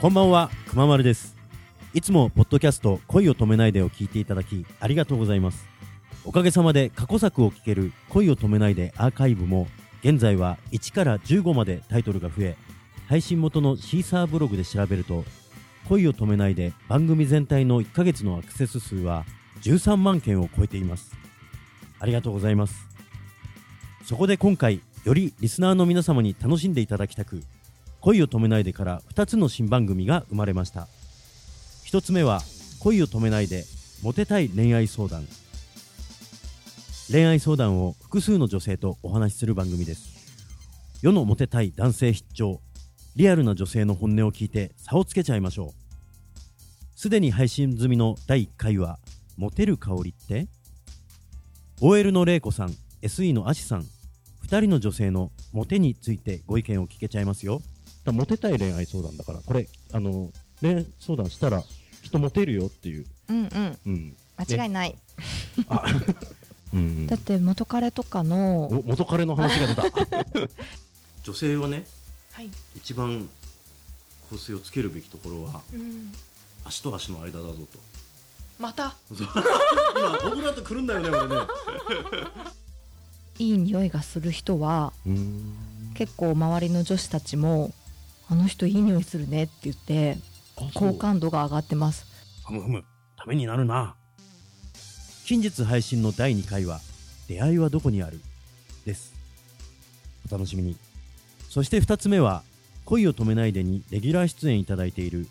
こんばんはくままるです。いつもポッドキャスト恋を止めないでを聞いていただきありがとうございます。おかげさまで過去作を聞ける恋を止めないでアーカイブも現在は1から15までタイトルが増え配信元のシーサーブログで調べると恋を止めないで番組全体の1ヶ月のアクセス数は13万件を超えています。ありがとうございます。そこで今回よりリスナーの皆様に楽しんでいただきたく恋を止めないでから2つの新番組が生まれました。1つ目は恋を止めないでモテたい恋愛相談。恋愛相談を複数の女性とお話しする番組です。世のモテたい男性必聴。リアルな女性の本音を聞いて差をつけちゃいましょう。すでに配信済みの第1回はモテる香りって？OL の玲子さん SE のアシさん。2人の女性のモテについてご意見を聞けちゃいますよ。だモテたい恋愛相談だからこれあの恋愛相談したら人モテるよっていう、うんうん。うん、間違いない、あ うんうん。だって元彼とかのお元彼の話が出た。女性はねはい、一番香水をつけるべきところはうん、足と足の間だぞと。また？今僕だと来るんだよね俺ね。いい匂いがする人はうん。結構周りの女子たちもあの人いい匂いするねって言って好感度が上がってます。ふむふむためになるな。近日配信の第2回は「出会いはどこにある?」です。お楽しみに。そして2つ目は「恋を止めないで」にレギュラー出演いただいている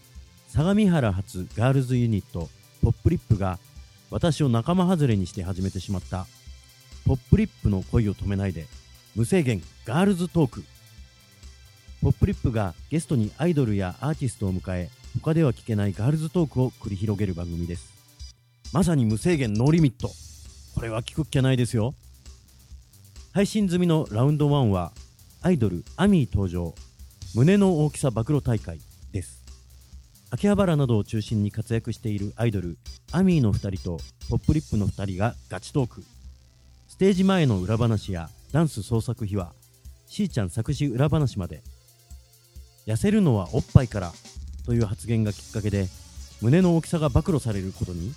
相模原発ガールズユニットポップリップが私を仲間外れにして始めてしまったポップリップの恋を止めないで無制限ガールズトークポップリップがゲストにアイドルやアーティストを迎え他では聞けないガールズトークを繰り広げる番組です。まさに無制限ノーリミット。これは聞くっきゃないですよ。配信済みのラウンド1はアイドルアミー登場。胸の大きさ暴露大会です。秋葉原などを中心に活躍しているアイドルアミーの2人とポップリップの2人がガチトーク。ステージ前の裏話やダンス創作秘話しーちゃん作詞裏話まで。痩せるのはおっぱいからという発言がきっかけで胸の大きさが暴露されることに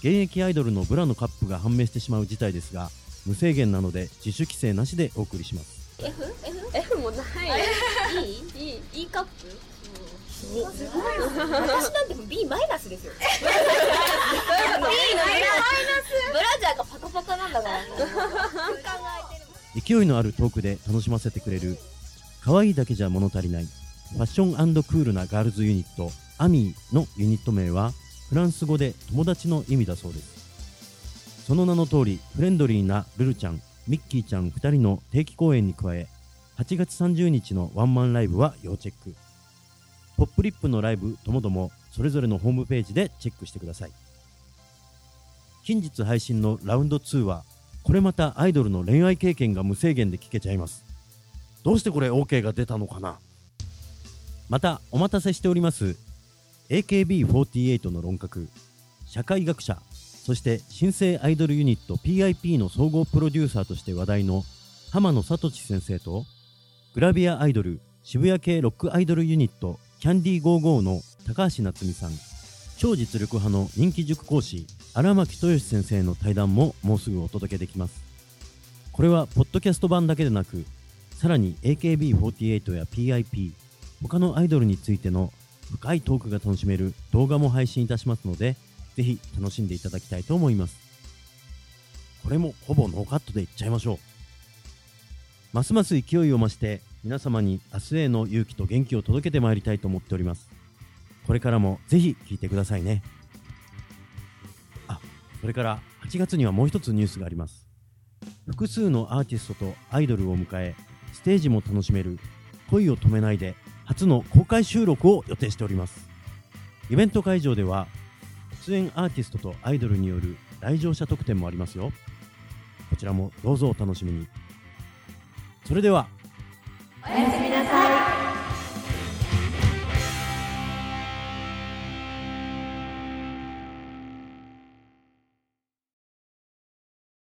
現役アイドルのブラのカップが判明してしまう事態ですが無制限なので自主規制なしでお送りします。F? F? F もない。いいカップ？すごい。私なんて B マイナスですよ。B マイナス。ブラジャーがパカパカなんだから。勢いのあるトークで楽しませてくれる可愛いだけじゃ物足りない。ファッションクールなガールズユニットアミーのユニット名はフランス語で友達の意味だそうです。その名の通りフレンドリーなルルちゃんミッキーちゃん2人の定期公演に加え8月30日のワンマンライブは要チェック。ポップリップのライブともどもそれぞれのホームページでチェックしてください。近日配信のラウンド2はこれまたアイドルの恋愛経験が無制限で聞けちゃいます。どうしてこれ OK が出たのかな？またお待たせしております。AKB48 の論客社会学者そして新生アイドルユニット PIP の総合プロデューサーとして話題の浜野聡先生とグラビアアイドル渋谷系ロックアイドルユニットキャンディー55の高橋夏実さん。超実力派の人気塾講師荒牧豊先生の対談ももうすぐお届けできます。これはポッドキャスト版だけでなくさらに AKB48 や PIP 他のアイドルについての深いトークが楽しめる動画も配信いたしますのでぜひ楽しんでいただきたいと思います。これもほぼノーカットでいっちゃいましょう。ますます勢いを増して皆様に明日への勇気と元気を届けてまいりたいと思っております。これからもぜひ聞いてくださいね。あそれから8月にはもう一つニュースがあります。複数のアーティストとアイドルを迎えステージも楽しめる恋を止めないで初の公開収録を予定しております。イベント会場では出演アーティストとアイドルによる来場者特典もありますよ。こちらもどうぞお楽しみに。それでは。おやすみな